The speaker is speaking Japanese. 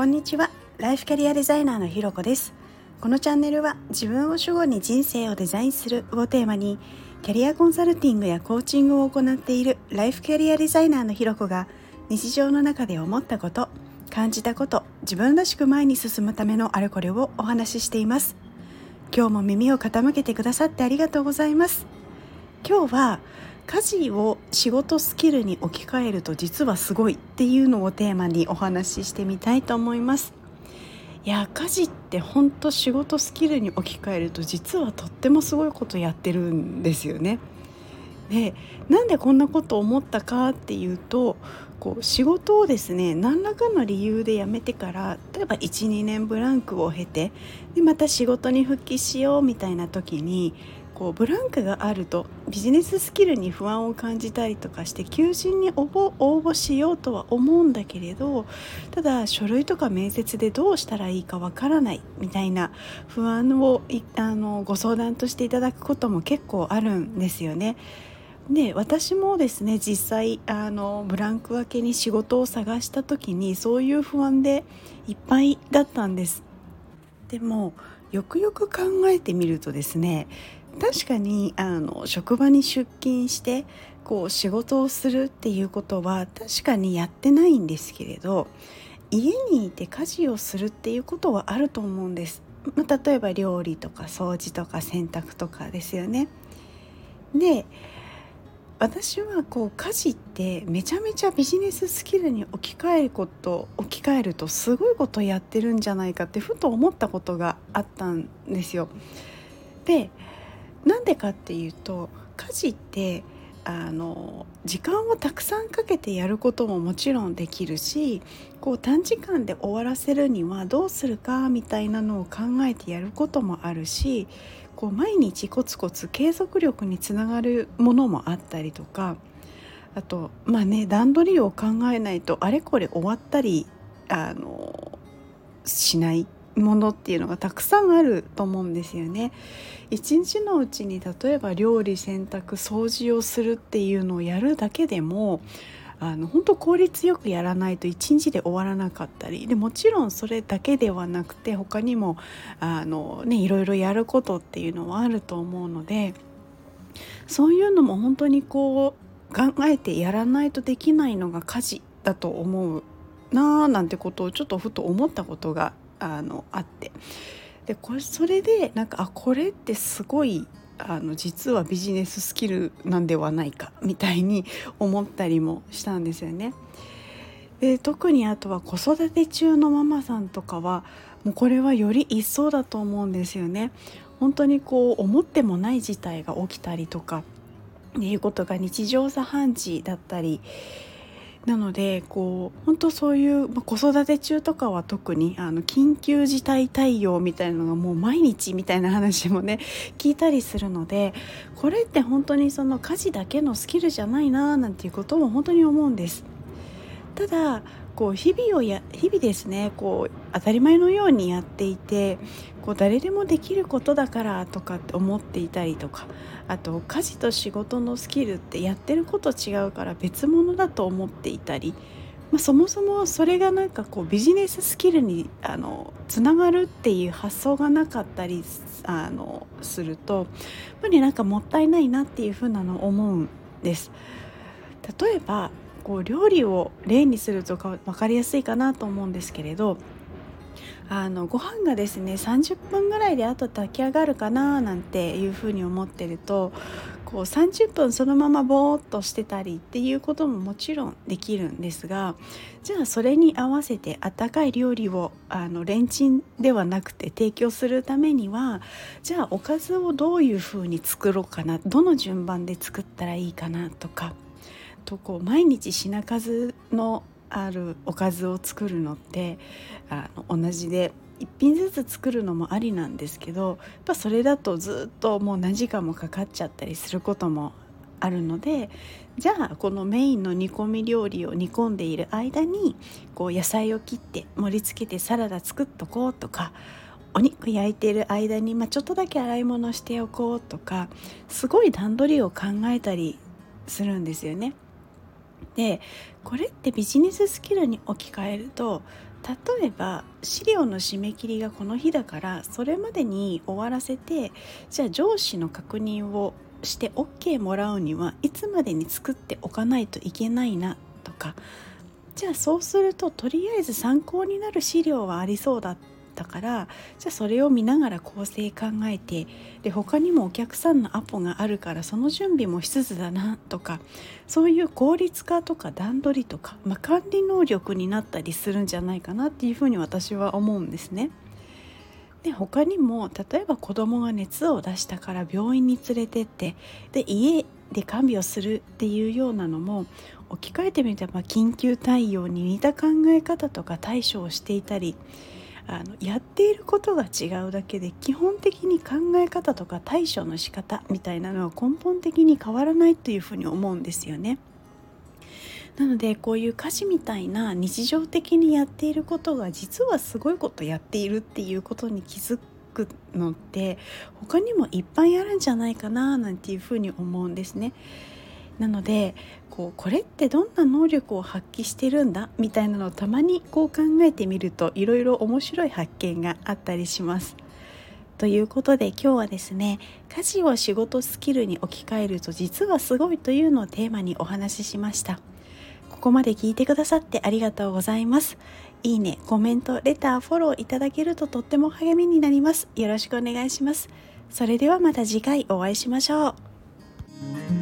こんにちは。ライフキャリアデザイナーのひろこです。このチャンネルは自分を主語に人生をデザインするをテーマにキャリアコンサルティングやコーチングを行っているライフキャリアデザイナーのひろこが日常の中で思ったこと感じたこと自分らしく前に進むためのあれこれをお話ししています。今日も耳を傾けてくださってありがとうございます。今日は家事を仕事スキルに置き換えると実はすごいっていうのをテーマにお話ししてみたいと思います。いや家事って本当仕事スキルに置き換えると実はとってもすごいことやってるんですよね。でなんでこんなこと思ったかっていうとこう仕事をですね何らかの理由で辞めてから例えば12年ブランクを経てでまた仕事に復帰しようみたいな時にこうブランクがあるとビジネススキルに不安を感じたりとかして求人に応募しようとは思うんだけれどただ書類とか面接でどうしたらいいかわからないみたいな不安をあのご相談としていただくことも結構あるんですよね。で私もですね実際あのブランク分けに仕事を探した時にそういう不安でいっぱいだったんですでもよくよく考えてみるとですね確かにあの職場に出勤してこう仕事をするっていうことは確かにやってないんですけれど家にいて家事をするっていうことはあると思うんです。まあ、例えば料理とか掃除とか洗濯とかですよね。で私はこう家事ってめちゃめちゃビジネススキルに置き換えること置き換えるとすごいことやってるんじゃないかってふと思ったことがあったんですよ。でなんでかっていうと家事ってあの時間をたくさんかけてやることももちろんできるしこう短時間で終わらせるにはどうするかみたいなのを考えてやることもあるしこう毎日コツコツ継続力につながるものもあったりとかあとまあね段取りを考えないとあれこれ終わったりあのしない。ものっていうのがたくさんあると思うんですよね。一日のうちに例えば料理洗濯掃除をするっていうのをやるだけでもあの本当効率よくやらないと一日で終わらなかったりでもちろんそれだけではなくて他にもあの、ね、いろいろやることっていうのはあると思うのでそういうのも本当にこう考えてやらないとできないのが家事だと思うなあなんてことをちょっとふと思ったことがあのあってでこれそれでなんかあこれってすごいあの実はビジネススキルなんではないかみたいに思ったりもしたんですよね。で特にあとは子育て中のママさんとかはもうこれはより一層だと思うんですよね。本当にこう思ってもない事態が起きたりとかっていうことが日常茶飯事だったりなのでこう本当そういう、まあ、子育て中とかは特にあの緊急事態対応みたいなのがもう毎日みたいな話もね聞いたりするのでこれって本当にその家事だけのスキルじゃないななんていうことも本当に思うんです。ただこう日々をや日々ですねこう当たり前のようにやっていてこう誰でもできることだからとかって思っていたりとかあと家事と仕事のスキルってやってること違うから別物だと思っていたり、まあ、そもそもそれがなんかこうビジネススキルにあのつながるっていう発想がなかったりあのするとやっぱりなんかもったいないなっていうふうなのを思うんです。例えばこう料理を例にするとか分かりやすいかなと思うんですけれどあのご飯がですね30分ぐらいであと炊き上がるかななんていうふうに思ってるとこう30分そのままぼーっとしてたりっていうことももちろんできるんですがじゃあそれに合わせてあったかい料理をあのレンチンではなくて提供するためにはじゃあおかずをどういうふうに作ろうかなどの順番で作ったらいいかなとかとこう毎日品数のあるおかずを作るのってあの同じで1品ずつ作るのもありなんですけどやっぱそれだとずっともう何時間もかかっちゃったりすることもあるのでじゃあこのメインの煮込み料理を煮込んでいる間にこう野菜を切って盛り付けてサラダ作っとこうとかお肉焼いてる間に、まあ、ちょっとだけ洗い物しておこうとかすごい段取りを考えたりするんですよね。でこれってビジネススキルに置き換えると例えば資料の締め切りがこの日だからそれまでに終わらせてじゃあ上司の確認をして OK もらうにはいつまでに作っておかないといけないなとか。じゃあそうするととりあえず参考になる資料はありそうだったからじゃあそれを見ながら構成考えてで他にもお客さんのアポがあるからその準備もしつつだなとかそういう効率化とか段取りとか、まあ、管理能力になったりするんじゃないかなっていうふうに私は思うんですね。で他にも例えば子供が熱を出したから病院に連れてってで家で看病するっていうようなのも置き換えてみれば緊急対応に似た考え方とか対処をしていたりあのやっていることが違うだけで基本的に考え方とか対処の仕方みたいなのは根本的に変わらないというふうに思うんですよね。なのでこういう家事みたいな日常的にやっていることが実はすごいことやっているっていうことに気づくのって他にもいっぱいあるんじゃないかななんていうふうに思うんですね。なのでこうこれってどんな能力を発揮してるんだ？みたいなのをたまにこう考えてみるといろいろ面白い発見があったりします。ということで今日はですね家事を仕事スキルに置き換えると実はすごいというのをテーマにお話ししました。ここまで聞いてくださってありがとうございます。いいね、コメント、レター、フォローいただけるととっても励みになります。よろしくお願いします。それではまた次回お会いしましょう。